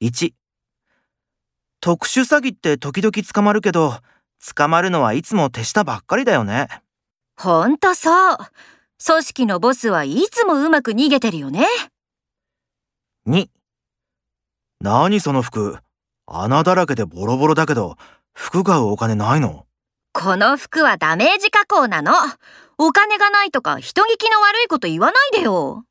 1特殊詐欺って時々捕まるけど、捕まるのはいつも手下ばっかりだよね。ほんとそう。組織のボスはいつもうまく逃げてるよね。2何その服穴だらけでボロボロだけど服買うお金ないの？この服はダメージ加工なの。お金がないとか人聞きの悪いこと言わないでよ。